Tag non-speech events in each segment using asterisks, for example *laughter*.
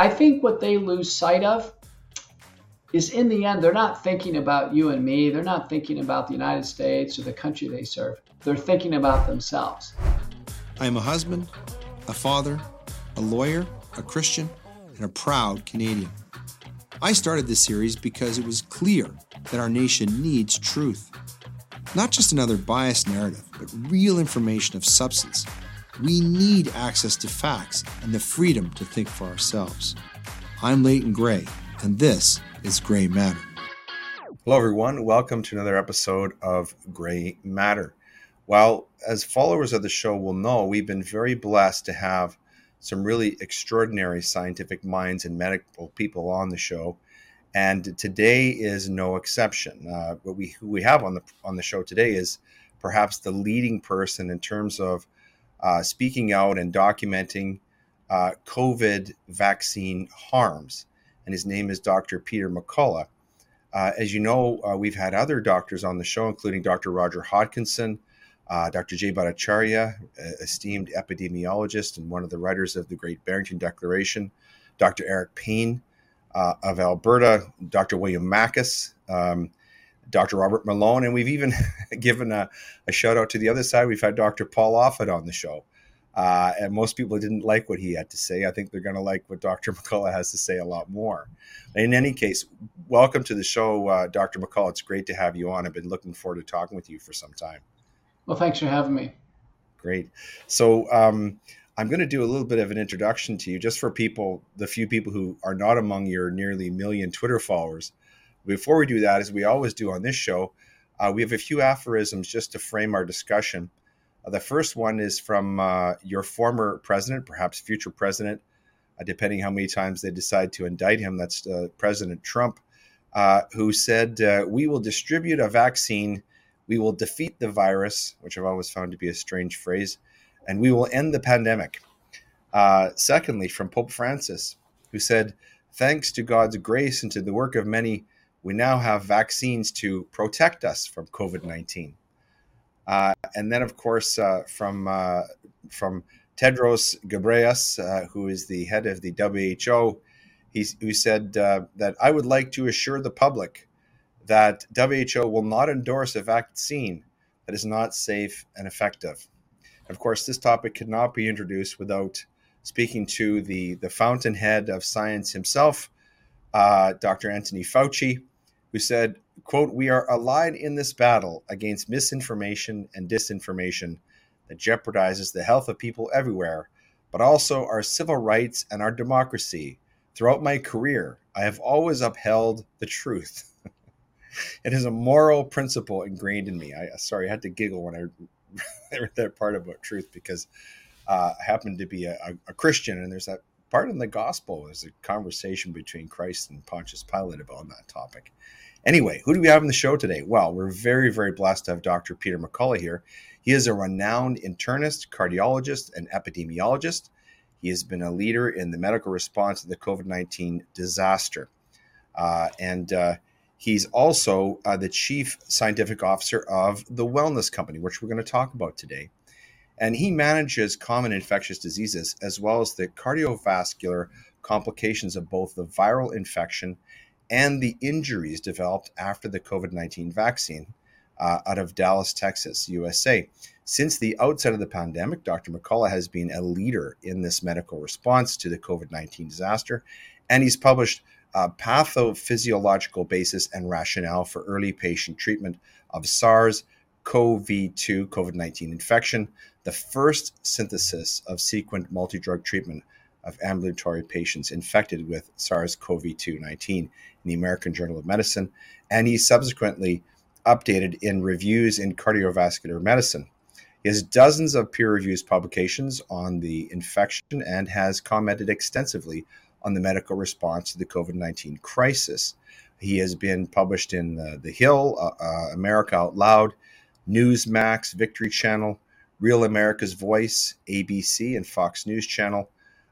I think what they lose sight of is in the end, they're not thinking about you and me. They're not thinking about the United States or the country they serve. They're thinking about themselves. I am a husband, a father, a lawyer, a Christian, and a proud Canadian. I started this series because it was clear that our nation needs truth. Not just another biased narrative, but real information of substance. We need access to facts and the freedom to think for ourselves. I'm Leighton Grey, and this is Grey Matter. Hello, everyone. Welcome to another episode of Grey Matter. Well, as followers of the show will know, we've been very blessed to have some really extraordinary scientific minds and medical people on the show, and today is no exception. Uh, what we who we have on the on the show today is perhaps the leading person in terms of uh, speaking out and documenting uh, COVID vaccine harms and his name is Dr. Peter McCullough. Uh, as you know, uh, we've had other doctors on the show, including Dr. Roger Hodkinson, uh, Dr. Jay Bhattacharya, esteemed epidemiologist and one of the writers of the Great Barrington Declaration, Dr. Eric Payne uh, of Alberta, Dr. William Makis, um, Dr. Robert Malone, and we've even *laughs* given a, a, shout out to the other side. We've had Dr. Paul Offit on the show. Uh, and most people didn't like what he had to say. I think they're going to like what Dr. *laughs* McCullough has to say a lot more. In any case, welcome to the show, uh, Dr. McCullough. It's great to have you on. I've been looking forward to talking with you for some time. Well, thanks for having me. Great. So, um, I'm going to do a little bit of an introduction to you just for people, the few people who are not among your nearly million Twitter followers. Before we do that, as we always do on this show, uh, we have a few aphorisms just to frame our discussion. Uh, the first one is from uh, your former president, perhaps future president, uh, depending how many times they decide to indict him. That's uh, President Trump, uh, who said, We will distribute a vaccine, we will defeat the virus, which I've always found to be a strange phrase, and we will end the pandemic. secondly, from Pope Francis, who said, Thanks to God's grace and to the work of many, we now have vaccines to protect us from COVID 19. Uh, and then, of course, uh, from uh, from Tedros Ghebreyesus, uh, who is the head of the WHO, who said uh, that I would like to assure the public that WHO will not endorse a vaccine that is not safe and effective. Of course, this topic could not be introduced without speaking to the, the fountainhead of science himself, uh, Dr. Anthony Fauci, who said, quote, we are allied in this battle against misinformation and disinformation that jeopardizes the health of people everywhere, but also our civil rights and our democracy. Throughout my career, I have always upheld the truth. *laughs* it is a moral principle ingrained in me. I sorry, I had to giggle when I *laughs* read that part about truth because uh, I happen to be a, a, Christian, and there's that part in the gospel. There's a conversation between Christ and Pontius Pilate about that topic. Anyway, who do we have on the show today? Well, we're very, very blessed to have Dr. Peter McCullough here. He is a renowned internist, cardiologist, and epidemiologist. He has been a leader in the medical response to the COVID 19 disaster. Uh, and uh, he's also uh, the chief scientific officer of the Wellness Company, which we're going to talk about today. And he manages common infectious diseases as well as the cardiovascular complications of both the viral infection and the injuries developed after the COVID 19 vaccine uh, out of Dallas, Texas, USA. Since the outset of the pandemic, Dr. McCullough has been a leader in this medical response to the COVID 19 disaster, and he's published a pathophysiological basis and rationale for early patient treatment of SARS CoV 2 COVID 19 infection, the first synthesis of sequent multi drug treatment of ambulatory patients infected with SARS CoV 2 19 in the American Journal of Medicine, and he subsequently updated in reviews in cardiovascular medicine. He has dozens of peer reviewed publications on the infection and has commented extensively on the medical response to the COVID 19 crisis. He has been published in uh, The Hill, uh, uh, America Out Loud, Newsmax, Victory Channel, Real America's Voice, ABC, and Fox News Channel.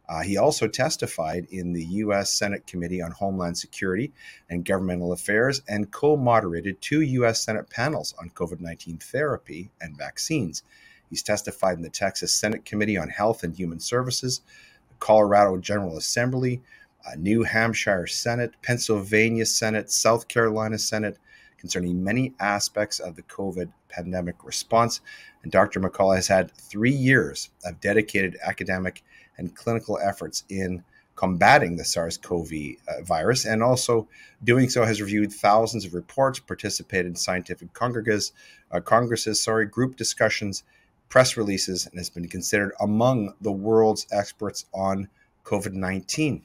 Uh, he also testified in the U.S. Senate Committee on Homeland Security and Governmental Affairs and co moderated two U.S. Senate panels on COVID 19 therapy and vaccines. He's testified in the Texas Senate Committee on Health and Human Services, the Colorado General Assembly, uh, New Hampshire Senate, Pennsylvania Senate, South Carolina Senate, concerning many aspects of the COVID pandemic response. And Dr. McCullough has had three years of dedicated academic and clinical efforts in combating the SARS CoV uh, virus, and also doing so has reviewed thousands of reports, participated in scientific congresses, uh, congresses, sorry, group discussions, press releases, and has been considered among the world's experts on COVID 19.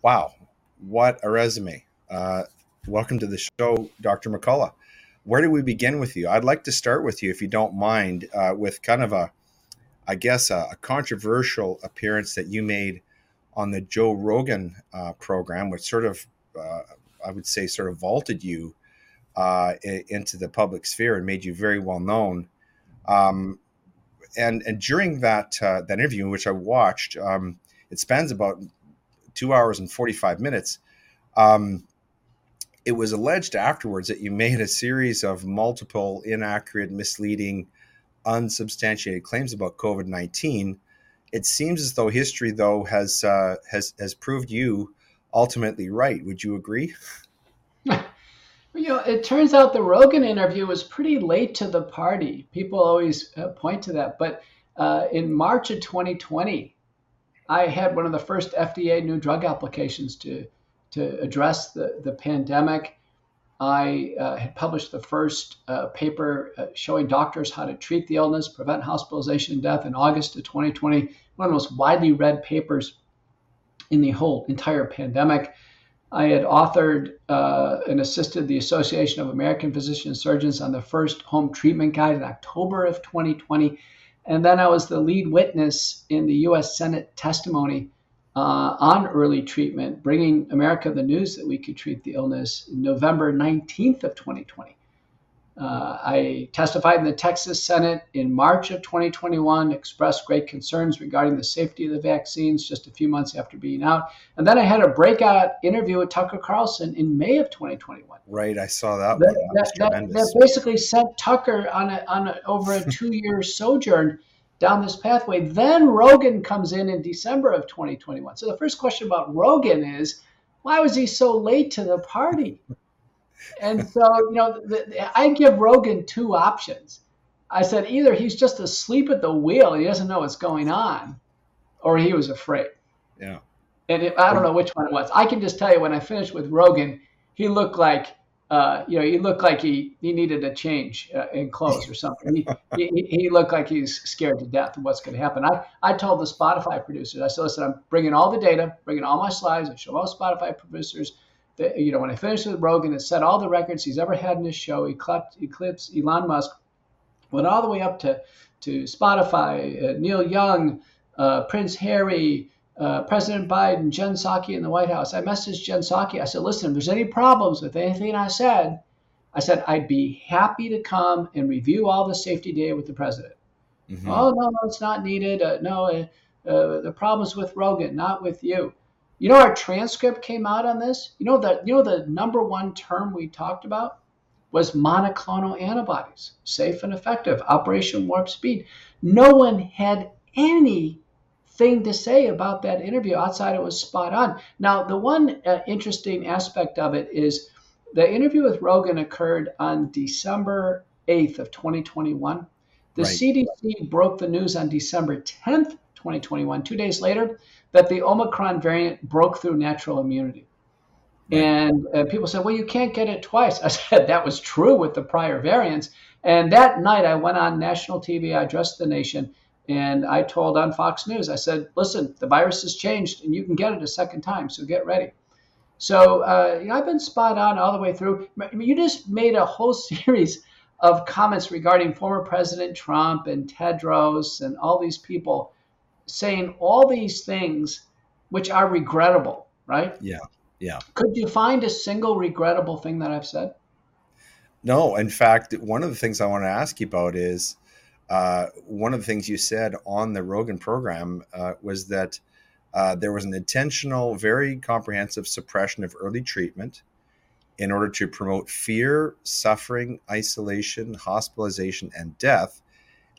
Wow, what a resume! Uh, welcome to the show, Dr. McCullough. Where do we begin with you? I'd like to start with you, if you don't mind, uh, with kind of a, I guess, a, a controversial appearance that you made on the Joe Rogan uh, program, which sort of, uh, I would say, sort of vaulted you uh, into the public sphere and made you very well known. Um, and and during that uh, that interview, which I watched, um, it spans about two hours and forty five minutes. Um, it was alleged afterwards that you made a series of multiple inaccurate, misleading, unsubstantiated claims about COVID nineteen it seems as though history, though, has uh, has has proved you ultimately right. Would you agree? *laughs* You know, it turns out the Rogan interview was pretty late to the party. People always uh, point to that. But uh, in March of 2020, I had one of the first FDA new drug applications to to address the, the pandemic. I uh, had published the first uh, paper uh, showing doctors how to treat the illness, prevent hospitalization and death in August of 2020 one of the most widely read papers in the whole entire pandemic. I had authored uh, and assisted the Association of American Physician Surgeons on the first home treatment guide in October of 2020. And then I was the lead witness in the US Senate testimony uh, on early treatment, bringing America the news that we could treat the illness November 19th of 2020. Uh, I testified in the Texas Senate in March of 2021, expressed great concerns regarding the safety of the vaccines just a few months after being out. And then I had a breakout interview with Tucker Carlson in May of 2021. Right, I saw that. That, that, that, that basically sent Tucker on, a, on a, over a two year *laughs* sojourn down this pathway. Then Rogan comes in in December of 2021. So the first question about Rogan is why was he so late to the party? And so, you know, the, I give Rogan two options. I said either he's just asleep at the wheel, he doesn't know what's going on, or he was afraid. Yeah. And it, I don't know which one it was. I can just tell you when I finished with Rogan, he looked like, uh, you know, he looked like he, he needed a change uh, in clothes or something. He, he, he, looked like he's scared to death of what's going to happen. I, I told the Spotify producers, I said, listen, I'm bringing all the data, bringing all my slides, I show all Spotify producers the, you know, when I finished with Rogan, it set all the records he's ever had in his show. He eclipsed Elon Musk, went all the way up to, to Spotify, uh, Neil Young, uh, Prince Harry, uh, President Biden, Jen Psaki in the White House. I messaged Jen Psaki. I said, listen, if there's any problems with anything I said, I said, I'd be happy to come and review all the safety data with the president. Mm-hmm. Oh, no, no, it's not needed. Uh, no, uh, uh, the problem's with Rogan, not with you. You know, our transcript came out on this. You know that you know the number one term we talked about was monoclonal antibodies, safe and effective, Operation Warp Speed. No one had anything to say about that interview outside it was spot on. Now, the one uh, interesting aspect of it is the interview with Rogan occurred on December 8th of 2021. The right. CDC broke the news on December 10th, 2021. Two days later, that the Omicron variant broke through natural immunity. And uh, people said, well, you can't get it twice. *laughs* I said, that was true with the prior variants. And that night, I went on national TV, I addressed the nation, and I told on Fox News, I said, listen, the virus has changed and you can get it a second time, so get ready. So uh, you know, I've been spot on all the way through. You just made a whole *laughs* series of comments regarding former President Trump and Tedros and all these people saying all these things which are regrettable, right? Yeah. Yeah. Could you find a single regrettable thing that I've said? No. In fact, one of the things I want to ask you about is uh, one of the things you said on the Rogan program uh, was that uh, there was an intentional, very comprehensive suppression of early treatment in order to promote fear, suffering, isolation, hospitalization, and death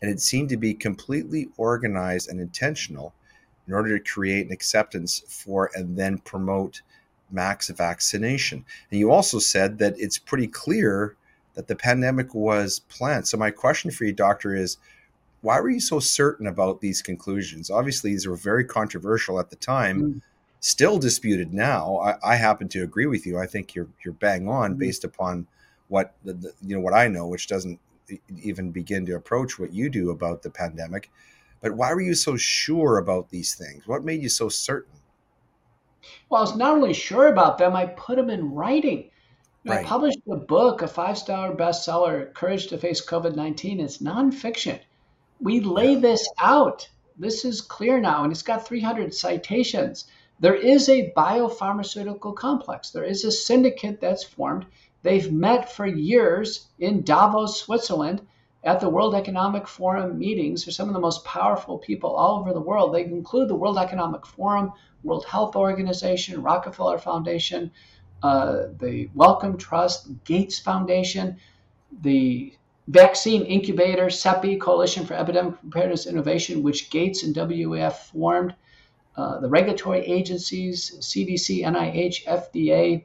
and it seemed to be completely organized and intentional in order to create an acceptance for and then promote max vaccination. And you also said that it's pretty clear that the pandemic was planned. So, my question for you, doctor, is why were you so certain about these conclusions? Obviously, these were very controversial at the time. Mm. Still disputed now. I, I, happen to agree with you. I think you're you're bang on mm. based upon what the, the, you know what I know, which doesn't even begin to approach what you do about the pandemic. But why were you so sure about these things? What made you so certain? Well, I was not only sure about them, I put them in writing. Right. I published a book, a five star bestseller, Courage to Face COVID 19. It's nonfiction. We lay yeah. this out. This is clear now, and it's got 300 citations. There is a biopharmaceutical complex, there is a syndicate that's formed. They've met for years in Davos, Switzerland, at the World Economic Forum meetings. They're some of the most powerful people all over the world. They include the World Economic Forum, World Health Organization, Rockefeller Foundation, uh, the Wellcome Trust, Gates Foundation, the Vaccine Incubator, CEPI, Coalition for Epidemic Preparedness Innovation, which Gates and WEF formed, uh, the regulatory agencies, CDC, NIH, FDA,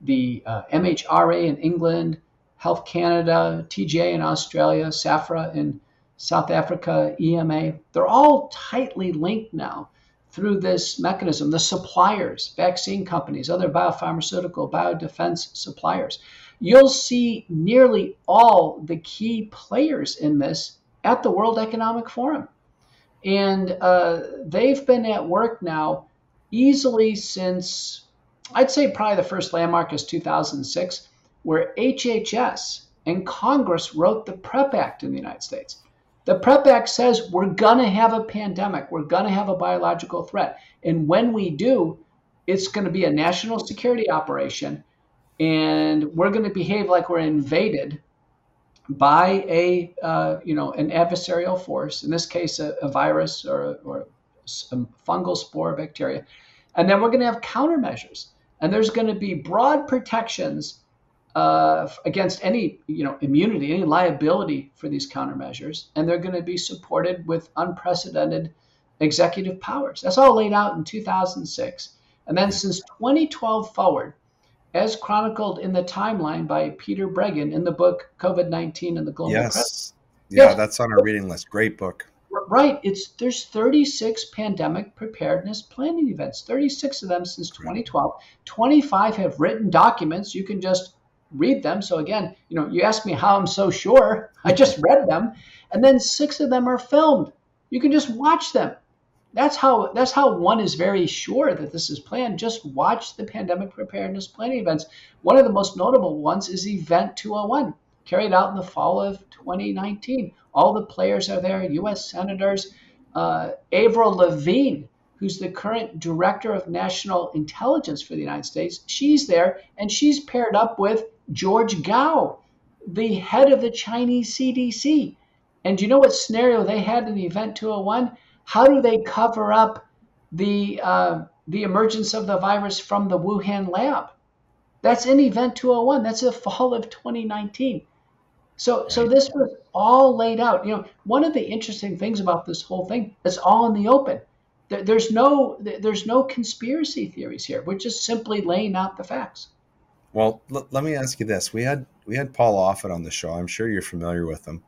the uh, MHRA in England, Health Canada, TGA in Australia, SAHPRA in South Africa, EMA, they're all tightly linked now through this mechanism, the suppliers, vaccine companies, other biopharmaceutical, biodefense suppliers. You'll see nearly all the key players in this at the World Economic Forum. And uh, they've been at work now easily since, I'd say probably the first landmark is 2006, where HHS and Congress wrote the PrEP Act in the United States. The PrEP Act says we're going to have a pandemic, we're going to have a biological threat. And when we do, it's going to be a national security operation, and we're going to behave like we're invaded by a uh, you know an adversarial force. In this case, a, a virus or, or a fungal spore, bacteria, and then we're going to have countermeasures. And there's going to be broad protections uh, against any you know immunity, any liability for these countermeasures, and they're going to be supported with unprecedented executive powers. That's all laid out in 2006, and then since 2012 forward, as chronicled in the timeline by Peter Breggin in the book COVID-19 and the Global yes. Crisis. Yeah, yes. that's on our reading list. Great book. Right. It's there's 36 pandemic preparedness planning events. 36 of them since 2012. 25 have written documents. You can just read them. So again, you know, you ask me how I'm so sure. *laughs* I just read them, and then six of them are filmed. You can just watch them. That's how that's how one is very sure that this is planned. Just watch the pandemic preparedness planning events. One of the most notable ones is Event 201, carried out in the fall of 2019. All the players are there, U.S. senators. Uh, Avril Levine, who's the current director of national intelligence for the United States, she's there, and she's paired up with George Gao, the head of the Chinese CDC. And do you know what scenario they had in the Event 201? How do they cover up the uh, the emergence of the virus from the Wuhan lab? That's in Event 201. That's the fall of 2019. So, so this was all laid out. You know, one of the interesting things about this whole thing is all in the open. There, there's no, there's no conspiracy theories here. We're just simply laying out the facts. Well, l- let me ask you this: we had we had Paul Offit on the show. I'm sure you're familiar with him,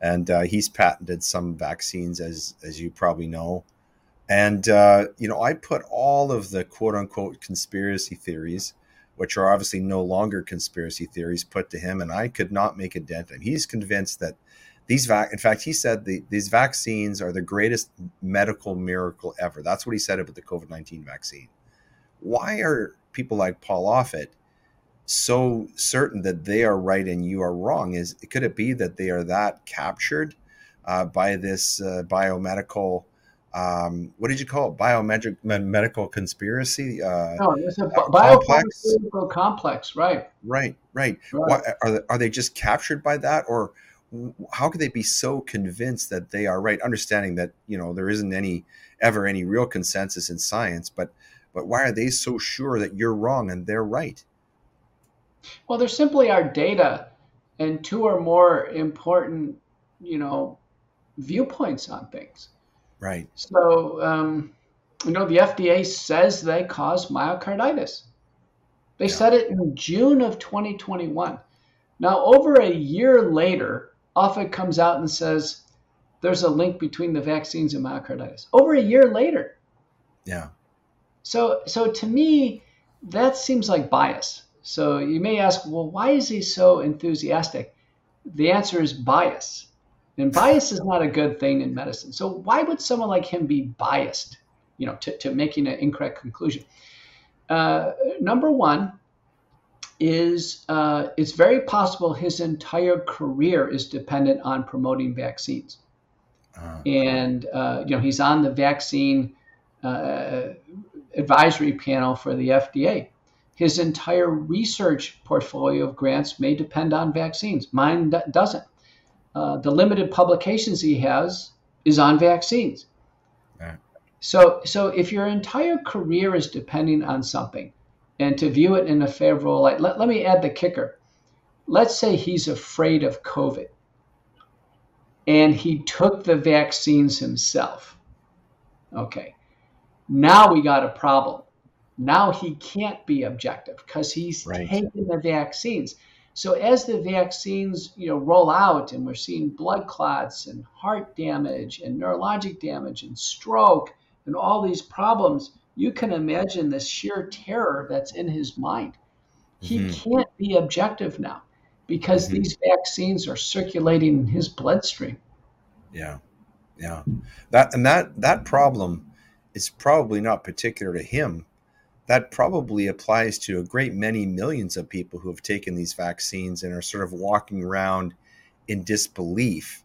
and uh, he's patented some vaccines, as as you probably know. And uh, you know, I put all of the quote unquote conspiracy theories, which are obviously no longer conspiracy theories, put to him, and I could not make a dent. And he's convinced that these vac, in fact, he said the, these vaccines are the greatest medical miracle ever. That's what he said about the COVID nineteen vaccine. Why are people like Paul Offit? So certain that they are right and you are wrong? Is could it be that they are that captured uh, by this uh, biomedical? Um, what did you call it? Biometric medical conspiracy? Uh, no, it's a biopharmaceutical complex. right? Right, right. right. Why, are they, are they just captured by that, or how could they be so convinced that they are right? Understanding that you know there isn't any ever any real consensus in science, but but why are they so sure that you're wrong and they're right? Well, there's simply our data and two or more important, you know, viewpoints on things. Right. So, um, you know, the FDA says they cause myocarditis. They yeah. said it in June of 2021. Now, over a year later, Offit comes out and says there's a link between the vaccines and myocarditis. Over a year later. Yeah. So, so to me, that seems like bias. So you may ask, well, why is he so enthusiastic? The answer is bias. And bias is not a good thing in medicine. So why would someone like him be biased, you know, to, to making an incorrect conclusion? Uh, number one is uh, it's very possible his entire career is dependent on promoting vaccines. Uh, and, uh, you know, he's on the vaccine uh, advisory panel for the FDA. His entire research portfolio of grants may depend on vaccines. Mine doesn't. Uh, the limited publications he has is on vaccines. So, so if your entire career is depending on something, and to view it in a favorable light, let, let me add the kicker. Let's say he's afraid of COVID, and he took the vaccines himself. Okay, now we got a problem. Now he can't be objective because he's right. taken the vaccines. So as the vaccines, you know, roll out and we're seeing blood clots and heart damage and neurologic damage and stroke and all these problems, you can imagine the sheer terror that's in his mind. He mm-hmm. can't be objective now because mm-hmm. these vaccines are circulating in his bloodstream. Yeah. Yeah. That and that that problem is probably not particular to him that probably applies to a great many millions of people who have taken these vaccines and are sort of walking around in disbelief.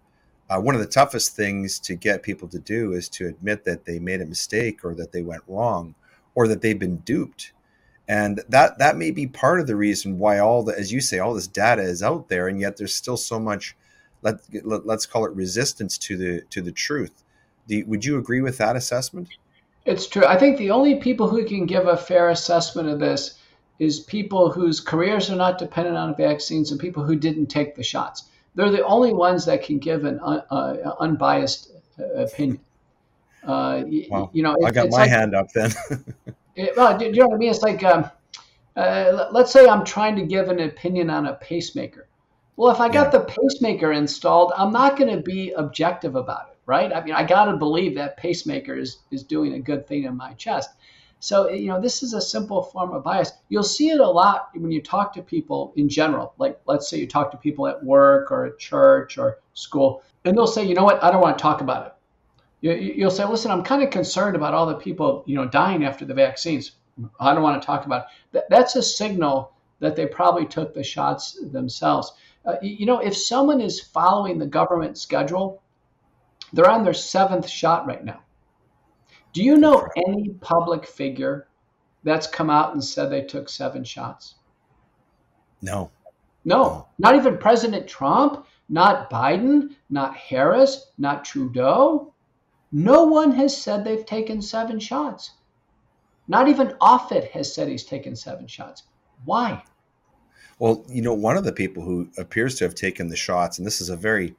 Uh, one of the toughest things to get people to do is to admit that they made a mistake or that they went wrong or that they've been duped. And that that may be part of the reason why all the, as you say, all this data is out there, and yet there's still so much, let, let us call it resistance to the to the truth. Would you agree with that assessment? It's true. I think the only people who can give a fair assessment of this is people whose careers are not dependent on vaccines and people who didn't take the shots. They're the only ones that can give an uh, uh, unbiased opinion. Uh, well, you know, it, I got my like, hand up then. *laughs* it, well, do, you know what I mean? It's like, um, uh, let's say I'm trying to give an opinion on a pacemaker. Well, if I got yeah. the pacemaker installed, I'm not going to be objective about it right? I mean, I got to believe that pacemaker is, is doing a good thing in my chest. So, you know, this is a simple form of bias. You'll see it a lot when you talk to people in general. Like, let's say you talk to people at work or at church or school, and they'll say, you know what, I don't want to talk about it. You, will say, listen, I'm kind of concerned about all the people, you know, dying after the vaccines. I don't want to talk about it. That's a signal that they probably took the shots themselves. Uh, you know, if someone is following the government schedule, they're on their seventh shot right now. Do you know any public figure that's come out and said they took seven shots? No. No, no. not even President Trump, not Biden, not Harris, not Trudeau. No one has said they've taken seven shots. Not even Offit has said he's taken seven shots. Why? Well, you know, one of the people who appears to have taken the shots, and this is a very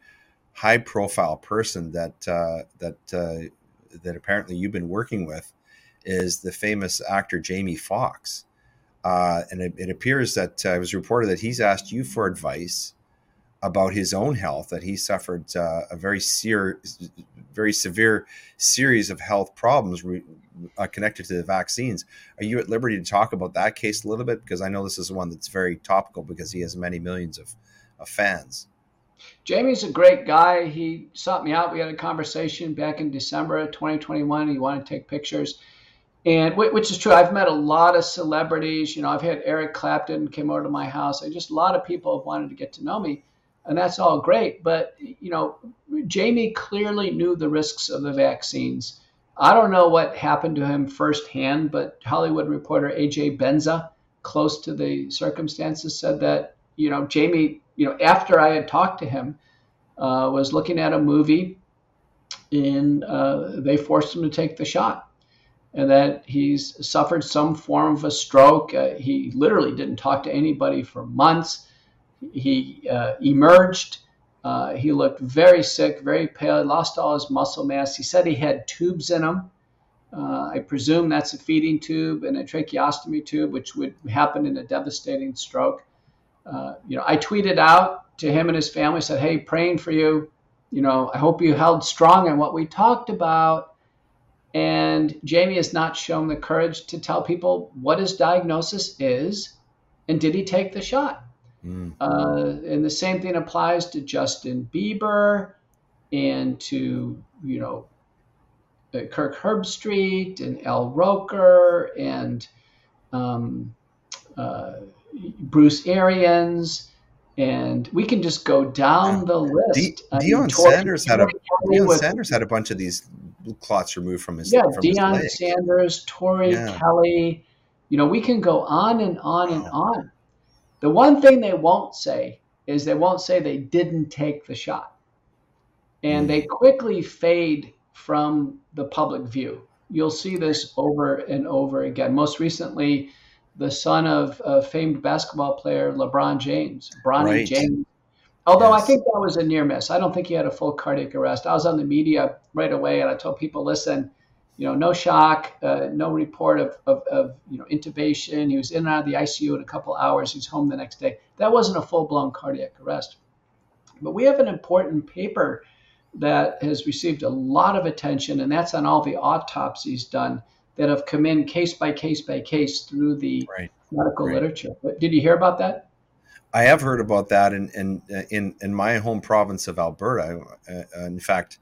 high profile person that uh, that uh, that apparently you've been working with is the famous actor Jamie Foxx, Uh, and it, it, appears that uh, it was reported that he's asked you for advice about his own health, that he suffered uh, a very, ser- very severe series of health problems re- uh, connected to the vaccines. Are you at liberty to talk about that case a little bit? Because I know this is one that's very topical because he has many millions of, of fans. Jamie's a great guy. He sought me out. We had a conversation back in December of 2021. He wanted to take pictures, and which is true. I've met a lot of celebrities. You know, I've had Eric Clapton came over to my house. I just a lot of people have wanted to get to know me, and that's all great. But you know, Jamie clearly knew the risks of the vaccines. I don't know what happened to him firsthand, but Hollywood reporter AJ Benza, close to the circumstances, said that you know Jamie you know, after I had talked to him, uh, was looking at a movie, and uh, they forced him to take the shot, and that he's suffered some form of a stroke. Uh, he literally didn't talk to anybody for months. He uh, emerged. Uh, he looked very sick, very pale. He lost all his muscle mass. He said he had tubes in him. Uh, I presume that's a feeding tube and a tracheostomy tube, which would happen in a devastating stroke. Uh, you know, I tweeted out to him and his family, said, "Hey, praying for you. You know, I hope you held strong on what we talked about." And Jamie has not shown the courage to tell people what his diagnosis is, and did he take the shot? Mm. Uh, and the same thing applies to Justin Bieber and to you know uh, Kirk Herbstreit and Al Roker and um, uh, Bruce Arians, and we can just go down the list. De- Deion Sanders had a Deion with, Sanders had a bunch of these clots removed from his yeah. From Deion Sanders, Tori yeah. Kelly. You know, we can go on and on and on. The one thing they won't say is they won't say they didn't take the shot, and mm. they quickly fade from the public view. You'll see this over and over again. Most recently, the son of a famed basketball player LeBron James, Bronny right. James. Although yes. I think that was a near miss. I don't think he had a full cardiac arrest. I was on the media right away, and I told people, listen, you know, no shock, uh, no report of, of, of, you know intubation. He was in and out of the ICU in a couple hours. He's home the next day. That wasn't a full blown cardiac arrest. But we have an important paper that has received a lot of attention, and that's on all the autopsies done that have come in case by case by case through the right. medical right. literature. But did you hear about that? I have heard about that in in in, in my home province of Alberta. Uh, in fact,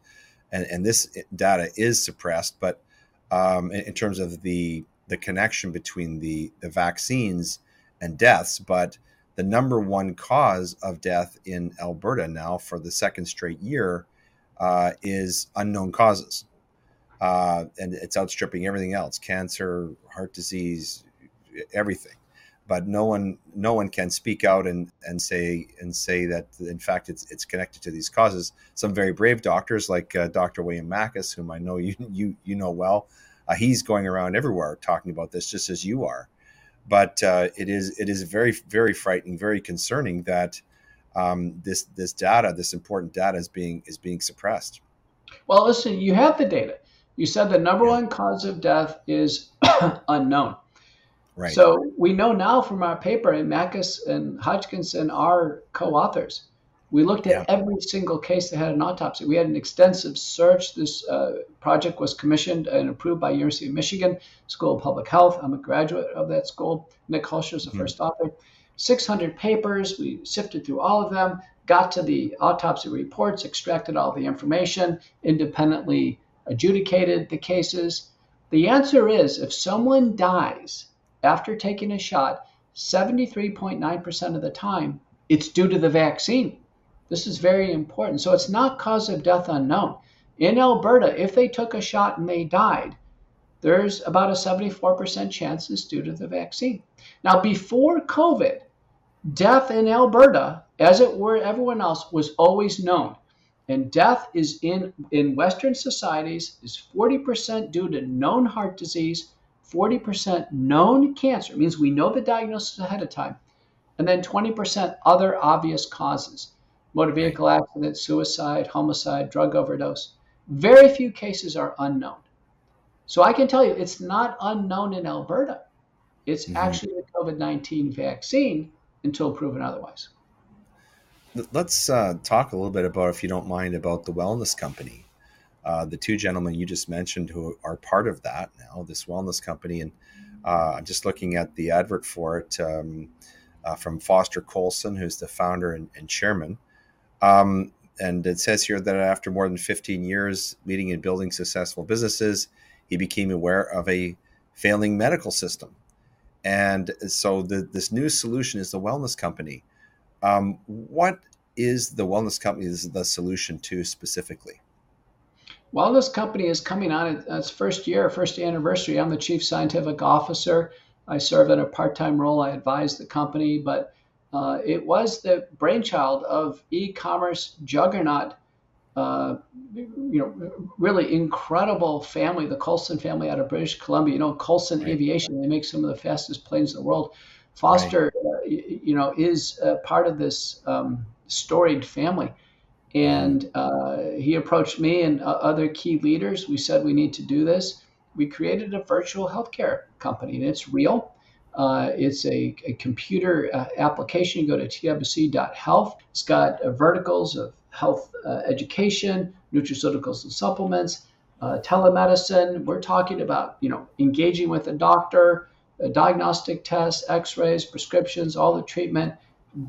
and, and this data is suppressed, but um, in, in, terms of the the connection between the the vaccines and deaths, but the number one cause of death in Alberta now for the second straight year uh, is unknown causes. Uh, and it's outstripping everything else cancer, heart disease, everything. But no one, no one can speak out and, and say and say that in fact it's it's connected to these causes. Some very brave doctors like uh, Dr. William Makis, whom I know you you you know well, uh, he's going around everywhere talking about this, just as you are. But uh, it is it is very very frightening, very concerning that um, this this data, this important data, is being is being suppressed. Well, listen, you have the data. You said the number yeah. one cause of death is *coughs* unknown. Right. So we know now from our paper, and Makis and Hodkinson are co-authors. We looked at yeah. every single case that had an autopsy. We had an extensive search. This uh, project was commissioned and approved by University of Michigan School of Public Health. I'm a graduate of that school. Nick Hulscher is the mm-hmm. first author. 600 papers. We sifted through all of them, got to the autopsy reports, extracted all the information, independently adjudicated the cases. The answer is if someone dies after taking a shot, 73.9% of the time, it's due to the vaccine. This is very important. So it's not cause of death unknown. In Alberta, if they took a shot and they died, there's about a 74% chance it's due to the vaccine. Now, before COVID, Death in Alberta, as it were everyone else, was always known. And death is in, in Western societies is 40% due to known heart disease, 40% known cancer. It means we know the diagnosis ahead of time. And then 20% other obvious causes motor vehicle accident, suicide, homicide, drug overdose. Very few cases are unknown. So I can tell you it's not unknown in Alberta. It's mm-hmm. actually the COVID 19 vaccine until proven otherwise. Let's uh, talk a little bit about, if you don't mind, about the wellness company. Uh, the two gentlemen you just mentioned who are part of that now, this wellness company, and uh, I'm just looking at the advert for it um, uh, from Foster Coulson, who's the founder and, and chairman. Um, and it says here that after more than 15 years leading and building successful businesses, he became aware of a failing medical system and so the, this new solution is the wellness company. Um, what is the wellness company is the solution to specifically? Wellness company is coming on its first year, first anniversary. I'm the chief scientific officer. I serve in a part-time role. I advise the company, but uh, it was the brainchild of e-commerce juggernaut uh, you know, really incredible family, the Coulson family out of British Columbia. You know, Coulson right. Aviation, they make some of the fastest planes in the world. Foster, uh, you know, is part of this um, storied family. And uh, he approached me and uh, other key leaders. We said we need to do this. we created a virtual healthcare company, and it's real. Uh, it's a, a computer uh, application. You go to twc.health. It's got uh, verticals of health uh, education, nutraceuticals and supplements, uh, telemedicine. We're talking about you know engaging with a doctor, diagnostic tests, X-rays, prescriptions, all the treatment,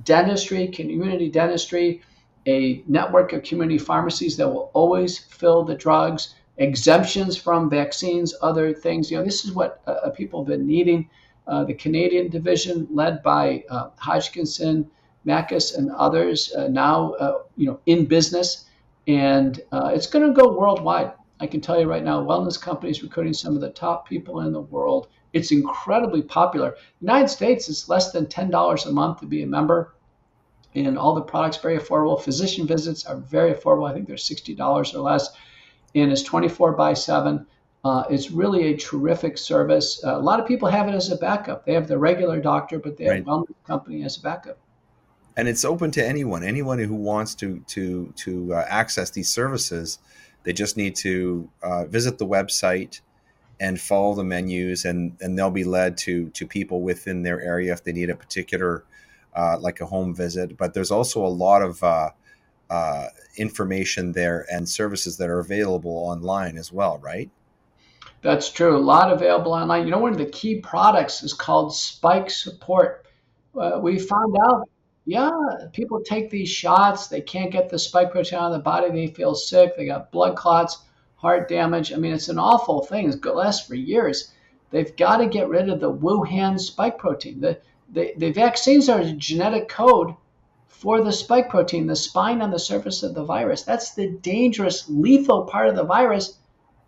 dentistry, community dentistry, a network of community pharmacies that will always fill the drugs, exemptions from vaccines, other things. You know, this is what uh, people have been needing. Uh, the Canadian division, led by uh, Hodkinson, Makis, and others, uh, now uh, you know in business, and uh, it's going to go worldwide. I can tell you right now, wellness companies recruiting some of the top people in the world. It's incredibly popular. United States is less than ten dollars a month to be a member, and all the products very affordable. Physician visits are very affordable. I think they're sixty dollars or less, and it's twenty four by seven. Uh, it's really a terrific service. Uh, a lot of people have it as a backup. They have the regular doctor, but they have right. wellness company as a backup. And it's open to anyone. Anyone who wants to to to uh, access these services, they just need to uh, visit the website and follow the menus, and and they'll be led to to people within their area if they need a particular, uh, like a home visit. But there's also a lot of uh, information there and services that are available online as well, right? That's true. A lot available online. You know, one of the key products is called Spike Support. Uh, we found out, yeah, people take these shots. They can't get the spike protein out of the body. They feel sick. They got blood clots, heart damage. I mean, it's an awful thing. It's lasts for years. They've got to get rid of the Wuhan spike protein. The, the, the vaccines are a genetic code for the spike protein, the spine on the surface of the virus. That's the dangerous, lethal part of the virus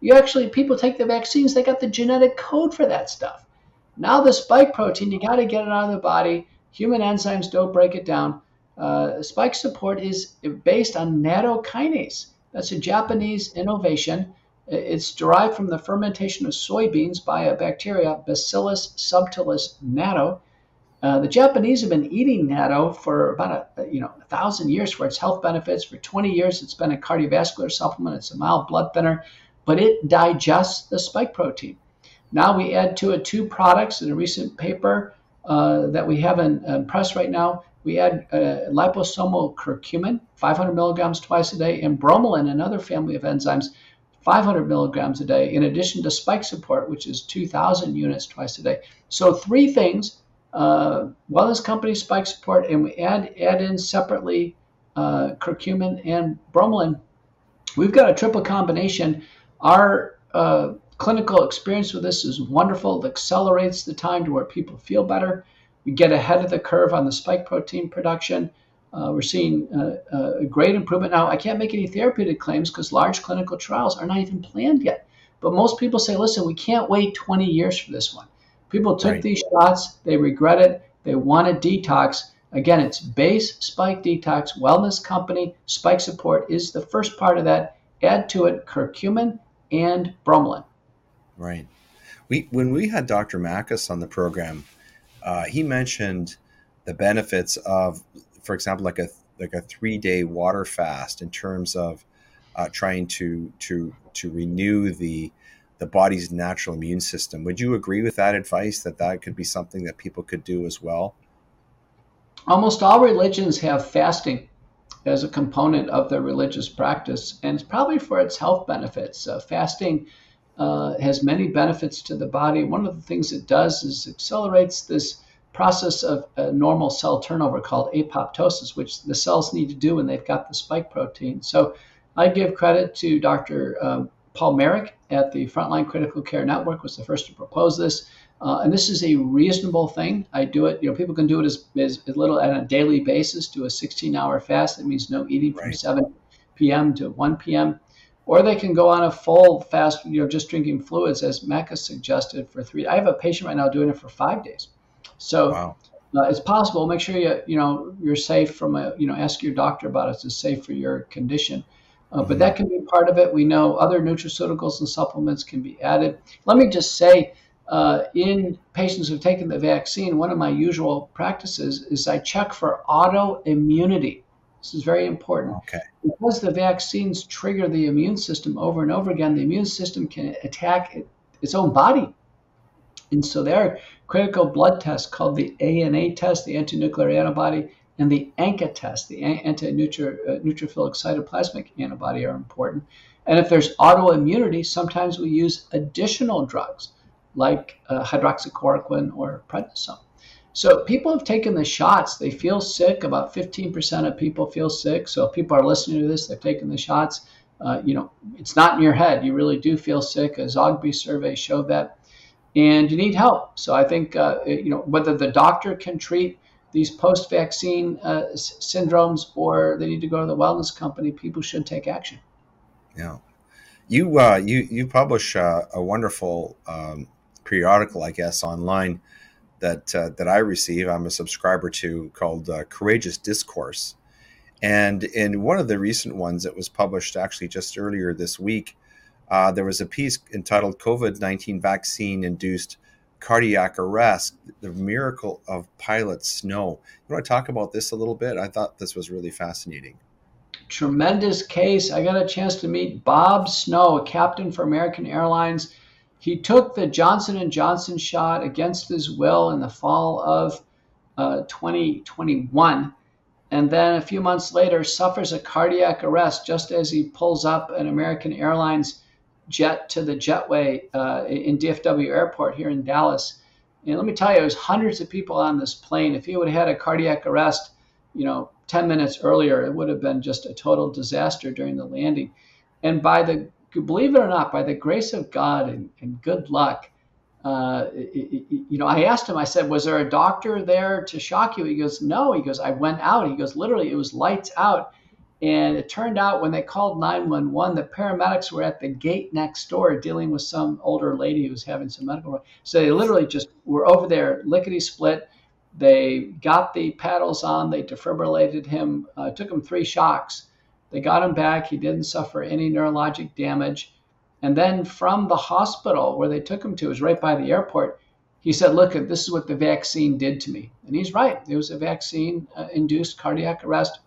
you actually, people take the vaccines, they got the genetic code for that stuff. Now, the spike protein, you got to get it out of the body. Human enzymes don't break it down. Uh, spike support is based on nattokinase. That's a Japanese innovation. It's derived from the fermentation of soybeans by a bacteria, Bacillus subtilis natto. Uh, the Japanese have been eating natto for about a you know a thousand years for its health benefits. For 20 years, it's been a cardiovascular supplement. It's a mild blood thinner but it digests the spike protein. Now we add to it two products in a recent paper uh, that we have in, in, press right now. We add uh, liposomal curcumin, 500 milligrams twice a day, and bromelain, another family of enzymes, 500 milligrams a day, in addition to spike support, which is 2,000 units twice a day. So three things: uh, wellness company spike support, and we add add in separately uh, curcumin and bromelain. We've got a triple combination our uh, clinical experience with this is wonderful. It accelerates the time to where people feel better. We get ahead of the curve on the spike protein production. Uh, we're seeing uh, uh a great improvement. Now, I can't make any therapeutic claims because large clinical trials are not even planned yet. But most people say, listen, we can't wait 20 years for this one. People took right. these shots, they regret it, they want a detox. Again, it's base spike detox, wellness company, spike support is the first part of that. Add to it curcumin and bromelain. Right. We when we had Dr. Makis on the program, uh, he mentioned the benefits of, for example, like a like a three day water fast in terms of uh, trying to to to renew the the body's natural immune system. Would you agree with that advice that that could be something that people could do as well? Almost all religions have fasting as a component of their religious practice, and it's probably for its health benefits. Uh, fasting uh, has many benefits to the body. One of the things it does is accelerates this process of normal cell turnover called apoptosis, which the cells need to do when they've got the spike protein. So I give credit to Dr. Um, Paul Marik at the Frontline Critical Care Network was the first to propose this. Uh, and this is a reasonable thing. I do it, you know, people can do it as, as, as little at a daily basis, do a 16 hour fast. That means no eating from right. 7 p.m. to 1 p.m. Or they can go on a full fast, you know, just drinking fluids, as Makis suggested, for three. I have a patient right now doing it for five days. So wow. uh, it's possible. Make sure you, you know, you're safe from a, you know, ask your doctor about it. It's safe for your condition. Uh, mm-hmm. But that can be part of it. We know other nutraceuticals and supplements can be added. Let me just say, uh, in patients who've taken the vaccine, one of my usual practices is I check for autoimmunity. This is very important. Okay. Because the vaccines trigger the immune system over and over again, the immune system can attack its own body. And so there are critical blood tests called the ANA test, the anti-nuclear antibody, and the ANCA test, the anti-neutrophilic uh, cytoplasmic antibody, are important. And if there's autoimmunity, sometimes we use additional drugs like uh, hydroxychloroquine or prednisone. So people have taken the shots. They feel sick. About 15% of people feel sick. So if people are listening to this, they've taken the shots. Uh, you know, it's not in your head. You really do feel sick. A Zogby survey showed that, and you need help. So I think uh, you know whether the doctor can treat these post-vaccine uh, syndromes or they need to go to the wellness company. People should take action. Yeah, you uh, you you publish uh, a wonderful um, periodical, I guess, online that uh, that I receive. I'm a subscriber to called uh, Courageous Discourse, and in one of the recent ones that was published actually just earlier this week, uh, there was a piece entitled "COVID nineteen vaccine induced." cardiac arrest, the miracle of Pilot Snow. You want to talk about this a little bit? I thought this was really fascinating. Tremendous case. I got a chance to meet Bob Snow, a captain for American Airlines he took the Johnson Johnson shot against his will in the fall of uh, 2021, and then a few months later suffers a cardiac arrest just as he pulls up an American Airlines jet to the jetway uh, in DFW Airport here in Dallas. And let me tell you, there's hundreds of people on this plane. If he would have had a cardiac arrest, you know, 10 minutes earlier, it would have been just a total disaster during the landing. And by the believe it or not, by the grace of God and, and good luck, uh, you know, I asked him, I said, was there a doctor there to shock you? He goes, no. He goes, I went out. He goes, literally, it was lights out. And it turned out when they called 911, the paramedics were at the gate next door dealing with some older lady who was having some medical. So they literally just were over there, lickety split. They got the paddles on, they defibrillated him, uh, took him three shocks they got him back. He didn't suffer any neurologic damage. And then from the hospital where they took him to, was right by the airport. He said, "Look, this is what the vaccine did to me." And he's right. It was a vaccine-induced uh, cardiac arrest.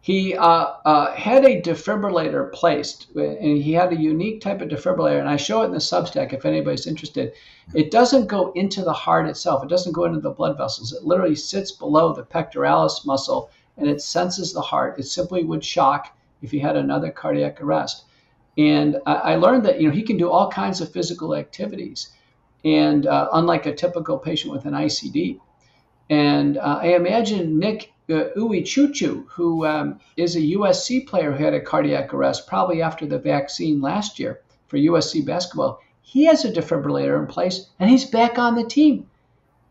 He uh, uh, had a defibrillator placed, and he had a unique type of defibrillator. And I show it in the Substack if anybody's interested. It doesn't go into the heart itself. It doesn't go into the blood vessels. It literally sits below the pectoralis muscle and it senses the heart. It simply would shock if he had another cardiac arrest. And I, I learned that you know he can do all kinds of physical activities, and uh, unlike a typical patient with an ICD. And uh, I imagine Nick uh, Iwuchukwu, who um, is a USC player who had a cardiac arrest probably after the vaccine last year for USC basketball. He has a defibrillator in place, and he's back on the team.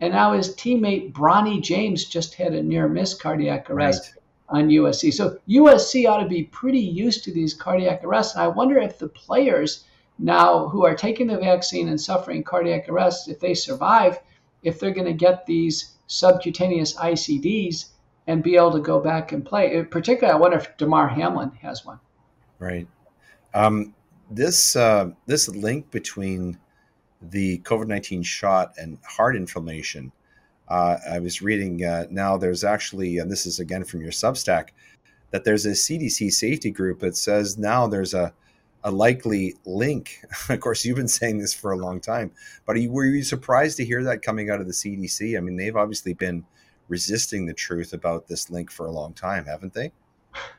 And now his teammate Bronny James just had a near miss cardiac arrest right. on USC. So USC ought to be pretty used to these cardiac arrests. And I wonder if the players now who are taking the vaccine and suffering cardiac arrest, if they survive, if they're going to get these subcutaneous ICDs and be able to go back and play. Particularly, I wonder if Damar Hamlin has one. Right. Um, this uh, this link between the COVID 19 shot and heart inflammation. Uh, I was reading uh, now there's actually, and this is again from your Substack, that there's a CDC safety group that says now there's a, a likely link. *laughs* of course, you've been saying this for a long time, but you, were you surprised to hear that coming out of the CDC? I mean, they've obviously been resisting the truth about this link for a long time, haven't they?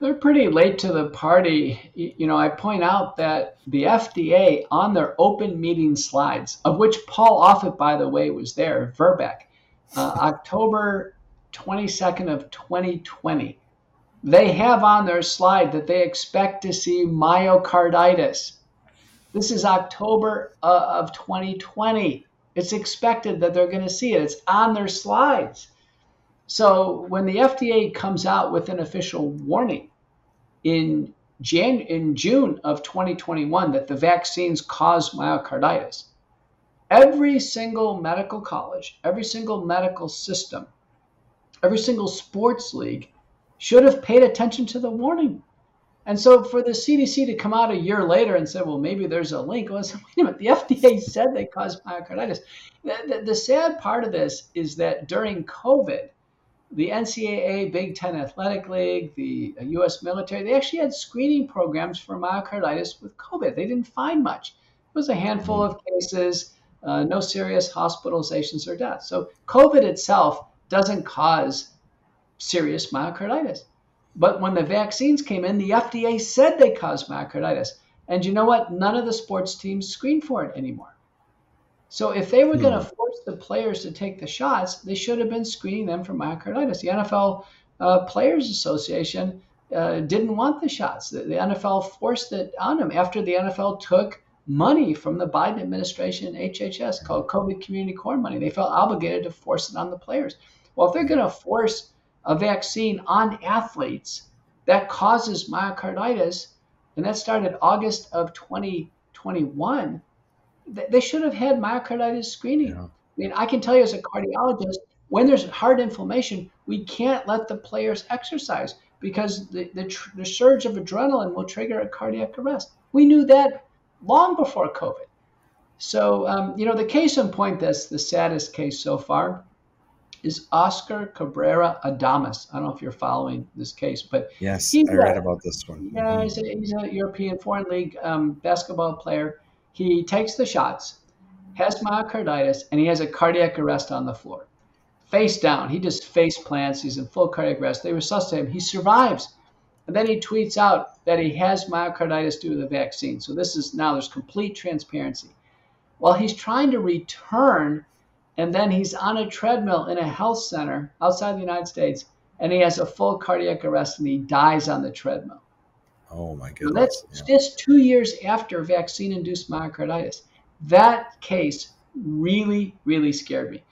They're pretty late to the party. You know, I point out that the FDA on their open meeting slides, of which Paul Offit, by the way, was there, Verbeck, uh, *laughs* October 22nd of 2020, they have on their slide that they expect to see myocarditis. This is October uh, of 2020. It's expected that they're going to see it. It's on their slides. So when the FDA comes out with an official warning in Jan- in June of 2021 that the vaccines cause myocarditis, every single medical college, every single medical system, every single sports league should have paid attention to the warning. And so for the CDC to come out a year later and say, well, maybe there's a link, well, *laughs* wait a minute, the FDA said they cause myocarditis. The, the, the sad part of this is that during COVID, the NCAA, Big Ten Athletic League, the U.S. military, they actually had screening programs for myocarditis with COVID. They didn't find much. It was a handful of cases, uh, no serious hospitalizations or deaths. So COVID itself doesn't cause serious myocarditis. But when the vaccines came in, the FDA said they cause myocarditis. And you know what? None of the sports teams screen for it anymore. So if they were going to force the players to take the shots, they should have been screening them for myocarditis. The NFL uh, Players Association uh, didn't want the shots. The, the, NFL forced it on them after the NFL took money from the Biden administration HHS called COVID Community Corps money. They felt obligated to force it on the players. Well, if they're going to force a vaccine on athletes that causes myocarditis, and that started August of 2021, they should have had myocarditis screening. Yeah. I mean, I can tell you as a cardiologist, when there's heart inflammation, we can't let the players exercise because the, the, the surge of adrenaline will trigger a cardiac arrest. We knew that long before COVID. So, um, you know, the case in point that's the saddest case so far is Oscar Cabrera Adames. I don't know if you're following this case, but yes, I read a, about this one. Yeah, mm-hmm. he's, a, he's a, European Foreign League um, basketball player. He takes the shots, has myocarditis, and he has a cardiac arrest on the floor. Face down. He just face plants. He's in full cardiac arrest. They resuscitate him. He survives. And then he tweets out that he has myocarditis due to the vaccine. So this is now there's complete transparency. While he's trying to return and then he's on a treadmill in a health center outside the United States, and he has a full cardiac arrest and he dies on the treadmill. Oh my goodness! So that's yeah. just two years after vaccine-induced myocarditis. That case really, really scared me.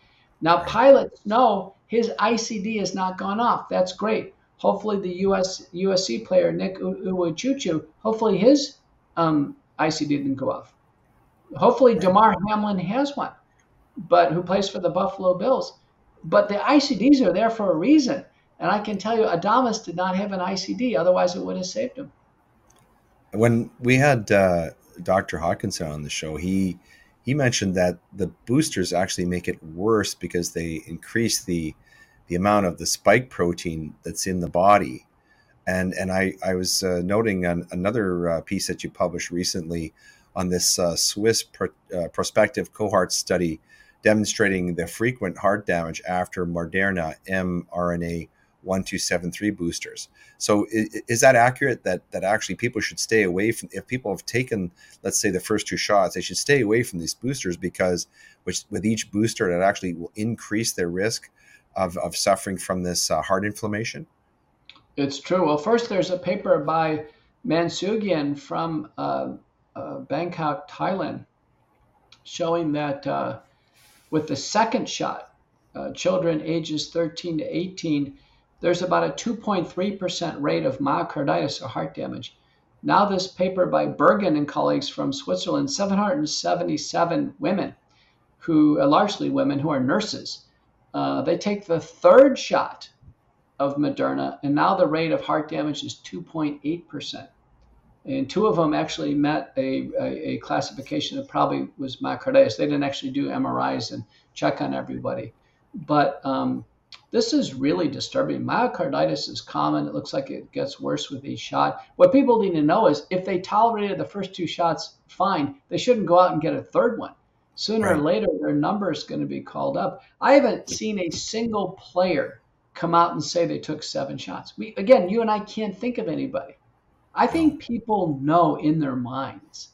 Now right. pilots know his ICD has not gone off. That's great. Hopefully, the US USC player Nick Iwuchukwu, hopefully his um, ICD didn't go off. Hopefully. Damar Hamlin has one but who plays for the Buffalo Bills. But the ICDs are there for a reason. And I can tell you, Adames did not have an ICD, otherwise, it would have saved him. When we had uh, Dr. Hodkinson on the show, he he mentioned that the boosters actually make it worse because they increase the the amount of the spike protein that's in the body. And and I I was uh, noting on another uh, piece that you published recently on this uh, Swiss pro, uh, prospective cohort study demonstrating the frequent heart damage after Moderna mRNA 1273 boosters. So is, is, that accurate that that actually people should stay away from if people have taken let's say the first two shots they should stay away from these boosters because which with each booster it actually will increase their risk of, of suffering from this uh, heart inflammation? It's true. Well, first there's a paper by Mansanguan from uh, uh, Bangkok, Thailand, showing that uh, with the second shot, uh, children ages 13 to 18, there's about a 2.3% rate of myocarditis or heart damage. Now, this paper by Buergin and colleagues from Switzerland, 777 women, who are uh, largely women who are nurses, uh, they take the third shot of Moderna, and now the rate of heart damage is 2.8% and two of them actually met a, a, a, classification that probably was myocarditis. They didn't actually do MRIs and check on everybody, but um, this is really disturbing. Myocarditis is common. It looks like it gets worse with each shot. What people need to know is if they tolerated the first two shots fine, they shouldn't go out and get a third one. Sooner right. or later, their number is going to be called up. I haven't seen a single player come out and say they took seven shots. We again, you and I can't think of anybody. I think people know in their minds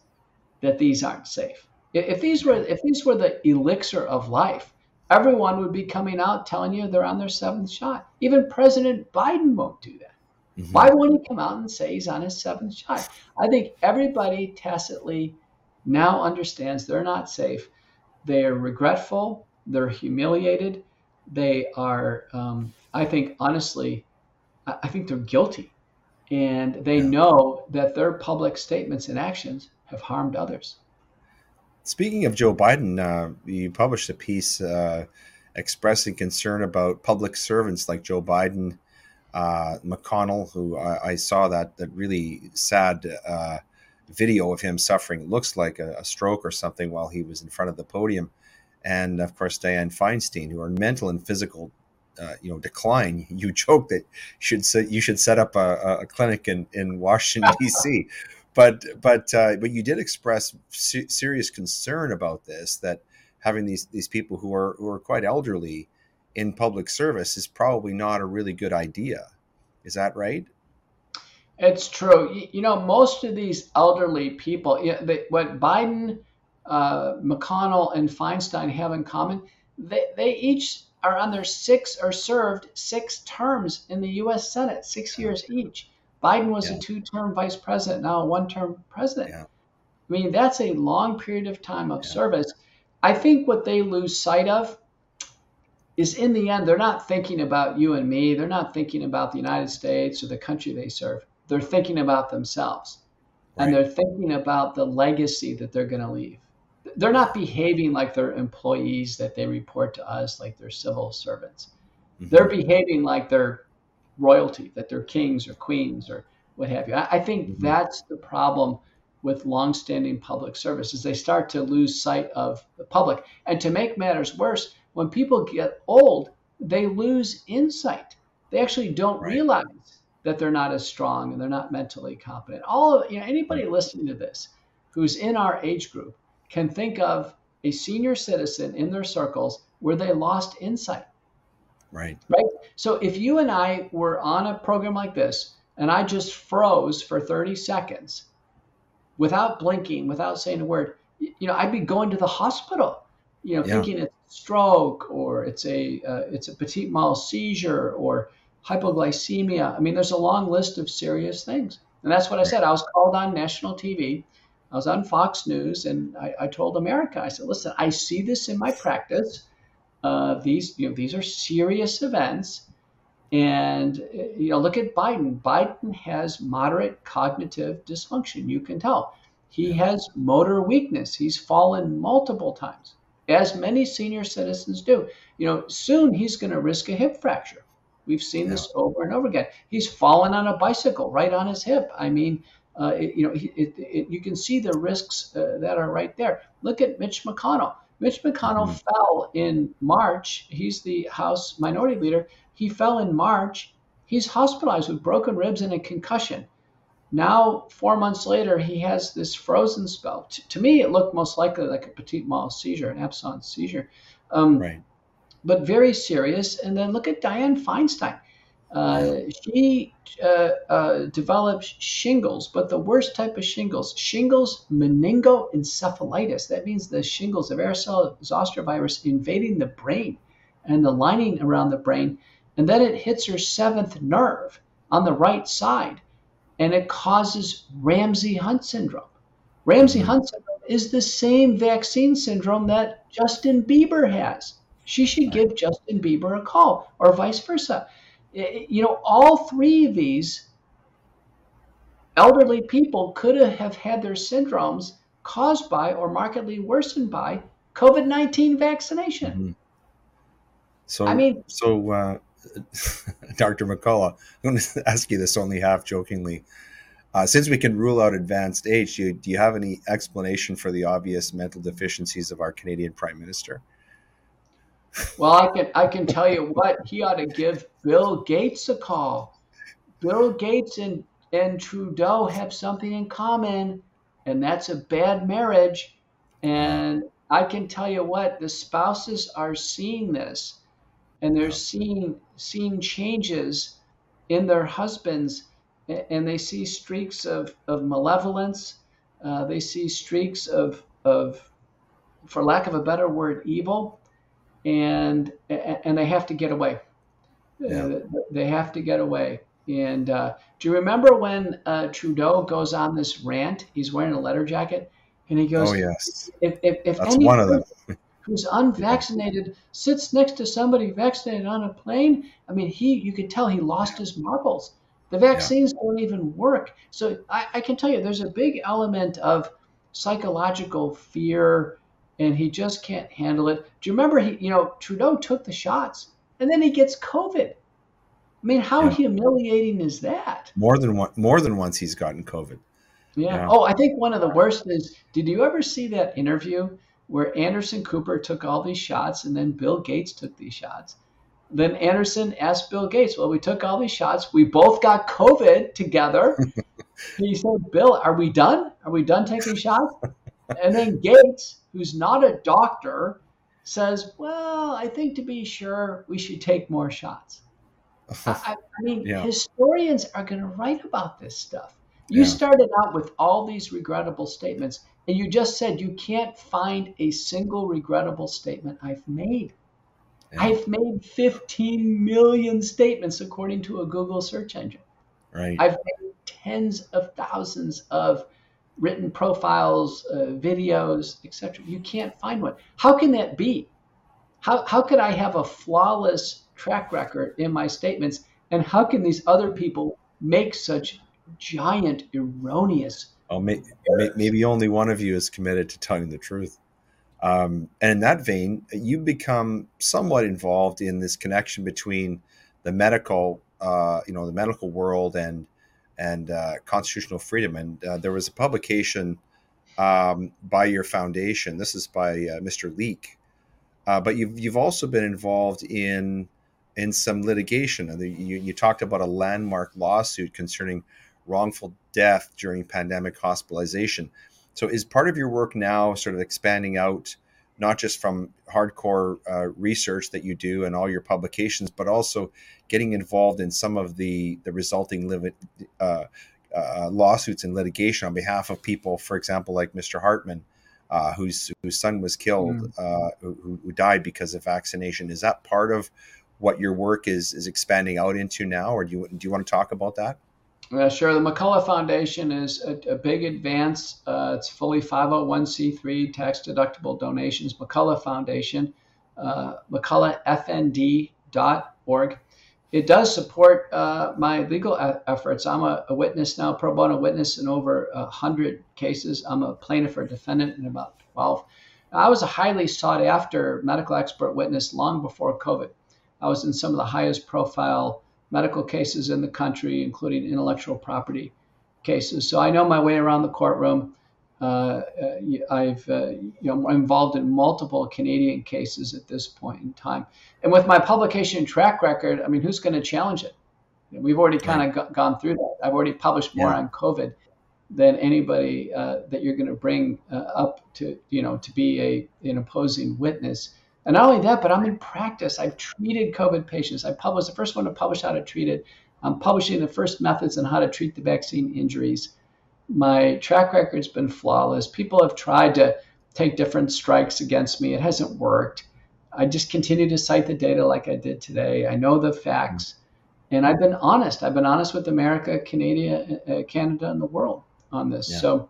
that these aren't safe. If these were if these were the elixir of life, everyone would be coming out telling you they're on their seventh shot. Even President Biden won't do that. Mm-hmm. Why won't he come out and say he's on his seventh shot? I think everybody tacitly now understands they're not safe. They're regretful. They're humiliated. They are, um, I think, honestly, I think they're guilty and they yeah. know that their public statements and actions have harmed others. Speaking of Joe Biden, uh, you published a piece uh, expressing concern about public servants like Joe Biden, uh, McConnell, who I, I, saw that that really sad uh, video of him suffering. It looks like a, a stroke or something while he was in front of the podium, and of course Dianne Feinstein, who are mental and physical uh, you know decline, *laughs* you joke that you should set, you should set up a, a clinic in in Washington *laughs* D.C. but but uh, but you did express se- serious concern about this that having these these people who are who are quite elderly in public service is probably not a really good idea. Is that right? It's true. You, you know, most of these elderly people, you know, they, what Biden, uh, McConnell, and Feinstein have in common, they, they each are on their six or served six terms in the U.S. Senate, six years each. Biden was yeah. a two-term vice president, now a one-term president. Yeah. I mean, that's a long period of time of yeah. service. I think what they lose sight of is in the end, they're not thinking about you and me. They're not thinking about the United States or the country they serve. They're thinking about themselves. Right. And they're thinking about the legacy that they're going to leave. They're not behaving like they're employees that they report to us, like they're civil servants. Mm-hmm. They're behaving like they're royalty, that they're kings or queens or what have you. I, I think mm-hmm. that's the problem with longstanding public service is they start to lose sight of the public. And to make matters worse, when people get old, they lose insight. They actually don't right. realize that they're not as strong and they're not mentally competent. All of, you know, anybody listening to this who's in our age group can think of a senior citizen in their circles where they lost insight. Right. Right. So if you and I were on a program like this and I just froze for 30 seconds without blinking, without saying a word, you know, I'd be going to the hospital, you know, yeah. thinking it's a stroke or it's a uh, it's a petit mal seizure or hypoglycemia. I mean, there's a long list of serious things. And that's what I said. I was called on national TV. I was on Fox News, and I, I told America, I said, listen, I see this in my practice. Uh, these, you know, these are serious events. And you know, look at Biden. Biden has moderate cognitive dysfunction. You can tell. He has motor weakness. He's fallen multiple times, as many senior citizens do. You know, soon he's going to risk a hip fracture. We've seen yeah. this over and over again. He's fallen on a bicycle right on his hip. I mean, uh, it, you know, it, it, you can see the risks uh, that are right there. Look at Mitch McConnell. Mitch McConnell mm-hmm. fell in March. He's the House Minority Leader. He fell in March. He's hospitalized with broken ribs and a concussion. Now, four months later, he has this frozen spell. T- to me, it looked most likely like a petit mal seizure, an absence seizure. Um, right. But very serious. And then look at Dianne Feinstein. Uh, she uh, uh, developed shingles, but the worst type of shingles, shingles meningoencephalitis. That means the shingles of varicella zoster virus invading the brain and the lining around the brain. And then it hits her seventh nerve on the right side, and it causes Ramsay Hunt syndrome. Ramsay mm-hmm. Hunt syndrome is the same vaccine syndrome that Justin Bieber has. She should give Justin Bieber a call, or vice versa you know, all three of these elderly people could have had their syndromes caused by or markedly worsened by COVID 19 vaccination. Mm-hmm. So, I mean, so, uh, *laughs* Dr. McCullough, I'm going *laughs* to ask you this only half jokingly. Uh, since we can rule out advanced age, do you, do you have any explanation for the obvious mental deficiencies of our Canadian Prime Minister? Well, I can I can tell you what he ought to give Bill Gates a call. Bill Gates and and Trudeau have something in common, and that's a bad marriage. And I can tell you what the spouses are seeing this, and they're seeing seeing changes in their husbands, and they see streaks of of malevolence. Uh, they see streaks of of, for lack of a better word, evil and and they have to get away. Yeah. Uh, they have to get away. And uh, do you remember when uh, Trudeau goes on this rant? He's wearing a letter jacket, and he goes, "Oh yes, if if, if That's any one of them." who's unvaccinated sits next to somebody vaccinated on a plane, I mean, he you could tell he lost his marbles. The vaccines yeah. don't even work. So I, I, can tell you, there's a big element of psychological fear and he just can't handle it. Do you remember he, you know, Trudeau took the shots and then he gets COVID. I mean, how yeah. humiliating is that? More than one, more than once he's gotten COVID. Yeah. yeah. Oh, I think one of the worst is. Did you ever see that interview where Anderson Cooper took all these shots and then Bill Gates took these shots? Then Anderson asked Bill Gates, "Well, we took all these shots. We both got COVID together. *laughs* he said, Bill, are we done? Are we done taking shots? And then Gates, who's not a doctor, says, Well, I think to be sure, we should take more shots. I, I mean, yeah. historians are going to write about this stuff. You yeah. started out with all these regrettable statements, and you just said you can't find a single regrettable statement I've made. Yeah. I've made 15 million statements according to a Google search engine. Right. I've made tens of thousands of written profiles, uh, videos, etc. You can't find one. How can that be? How, how could I have a flawless track record in my statements? And how can these other people make such giant, erroneous? Oh, may, may, maybe only one of you is committed to telling the truth. Um, and in that vein, you become somewhat involved in this connection between the medical, uh, you know, the medical world and and uh, constitutional freedom. And uh, there was a publication um, by your foundation. This is by uh, Mr. Leake, uh, but you've you've also been involved in in some litigation. You, you talked about a landmark lawsuit concerning wrongful death during pandemic hospitalization. So, is part of your work now sort of expanding out, not just from hardcore uh, research that you do and all your publications, but also getting involved in some of the the resulting uh, uh, lawsuits and litigation on behalf of people, for example, like Mr. Hartman, uh, whose whose son was killed, mm. who, who died because of vaccination. Is that part of what your work is is expanding out into now, or do you do you want to talk about that? Uh, sure. The McCullough Foundation is a, a big advance. Uh, it's fully 501c3 tax deductible donations. McCullough Foundation, uh, McCulloughFND.org. It does support uh, my legal a- efforts. I'm a, a, witness now, pro bono witness in over 100 cases. I'm a plaintiff or defendant in about 12. I was a highly sought after medical expert witness long before COVID. I was in some of the highest profile medical cases in the country, including intellectual property cases. So I know my way around the courtroom. Uh, uh I've uh, you know I'm involved in multiple Canadian cases at this point in time, and with my publication track record, I mean, who's going to challenge it? We've already kind of right. gone through that. I've already published more yeah. on COVID than anybody uh, that you're going to bring uh, up to you know to be a an opposing witness. And not only that, but I'm in practice. I've treated COVID patients. I published the first one to publish how to treat it. I'm publishing the first methods on how to treat the vaccine injuries. My track record's been flawless. People have tried to take different strikes against me. It hasn't worked. I just continue to cite the data like I did today. I know the facts. And I've been honest. I've been honest with America, Canada, uh, Canada, and the world on this. Yeah. So,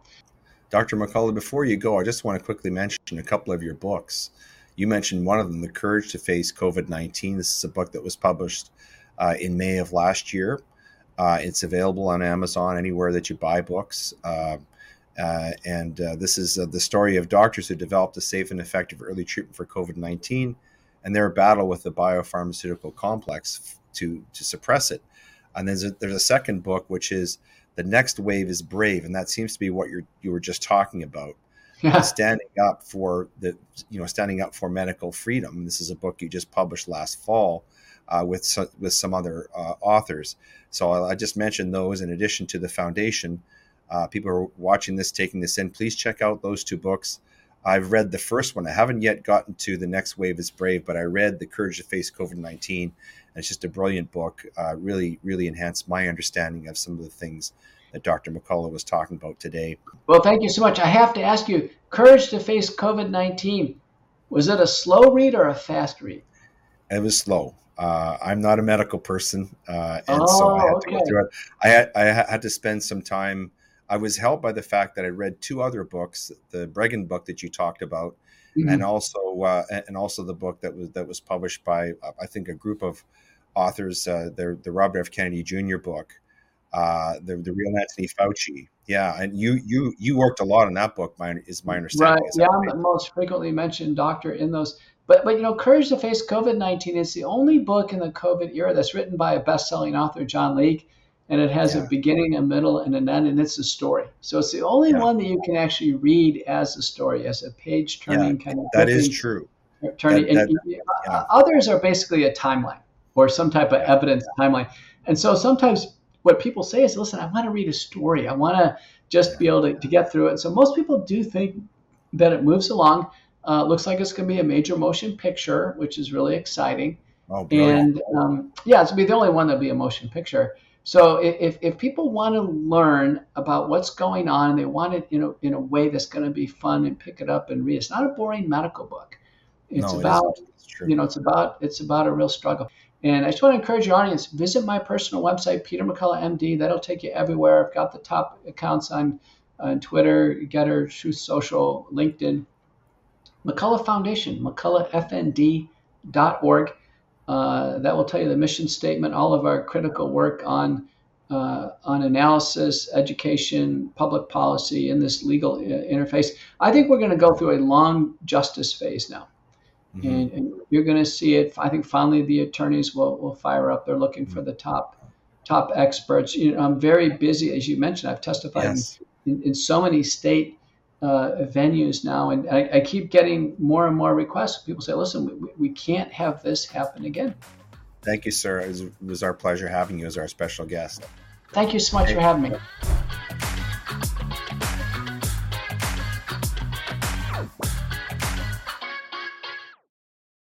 Dr. McCullough, before you go, I just want to quickly mention a couple of your books. You mentioned one of them, The Courage to Face COVID 19. This is a book that was published uh, in May of last year. Uh, it's available on Amazon, anywhere that you buy books. Uh, uh and uh, this is uh, the story of doctors who developed a safe and effective early treatment for COVID 19 and their battle with the biopharmaceutical complex to, to suppress it. And there's a, there's a second book, which is The Next Wave is Brave. And that seems to be what you you were just talking about yeah. standing up for the you know standing up for medical freedom. This is a book you just published last fall uh, with some, with some other uh, authors. So I, I, just mentioned those in addition to the foundation. Uh, people are watching this, taking this in. Please check out those two books. I've read the first one. I haven't yet gotten to the next wave is brave, but I read the Courage to Face COVID nineteen. and It's just a brilliant book. Uh, really, really enhanced my understanding of some of the things that Dr. McCullough was talking about today. Well, thank you so much. I have to ask you Courage to Face COVID 19, was it a slow read or a fast read? It was slow. Uh, I'm not a medical person, uh, and oh, so I had okay. to go through it. I had, I had to spend some time. I was helped by the fact that I read two other books, the Breggin book that you talked about, mm-hmm. and also uh, and also the book that was that was published by I think a group of authors, uh, the the Robert F. Kennedy Jr. book, uh, the the real Anthony Fauci. Yeah, and you you you worked a lot on that book. My is my understanding. Right. Yeah, I'm the most frequently mentioned doctor in those. But but you know, Courage to Face COVID nineteen is the only book in the COVID era that's written by a best selling author, John Leake, and it has yeah. a beginning, a middle, and an end, and it's a story. So it's the only yeah. one that you can actually read as a story, as a page turning yeah, kind of. That is true. Turning. That, that, others are basically a timeline or some type of evidence timeline, and so sometimes what people say is, listen, I want to read a story. I want to just be able to, to get through it. So most people do think that it moves along. Uh, looks like it's going to be a major motion picture, which is really exciting. Oh, and um, yeah, it's going to be the only one that'll be a motion picture. So if, if people want to learn about what's going on, they want it in a, in a way that's going to be fun and pick it up and read. It's not a boring medical book. It's no, about it you know it's about it's about a real struggle. And I just want to encourage your audience, visit my personal website, Peter McCullough MD. That'll take you everywhere. I've got the top accounts on, on Twitter, Gettr, Truth Social, LinkedIn. McCullough Foundation, McCulloughFND.org. Uh, that will tell you the mission statement, all of our critical work on uh, on analysis, education, public policy in this legal uh, interface. I think we're going to go through a long justice phase now. Mm-hmm. And, and, you're going to see it. I think finally the attorneys will, will fire up. They're looking for the top top experts. You know, I'm very busy, as you mentioned. I've testified yes. in, in, so many state uh, venues now, and I, I, keep getting more and more requests. People say, "Listen, we, we can't have this happen again." Thank you, sir. It was, it was our pleasure having you as our special guest. Thank you so much Thank for having me.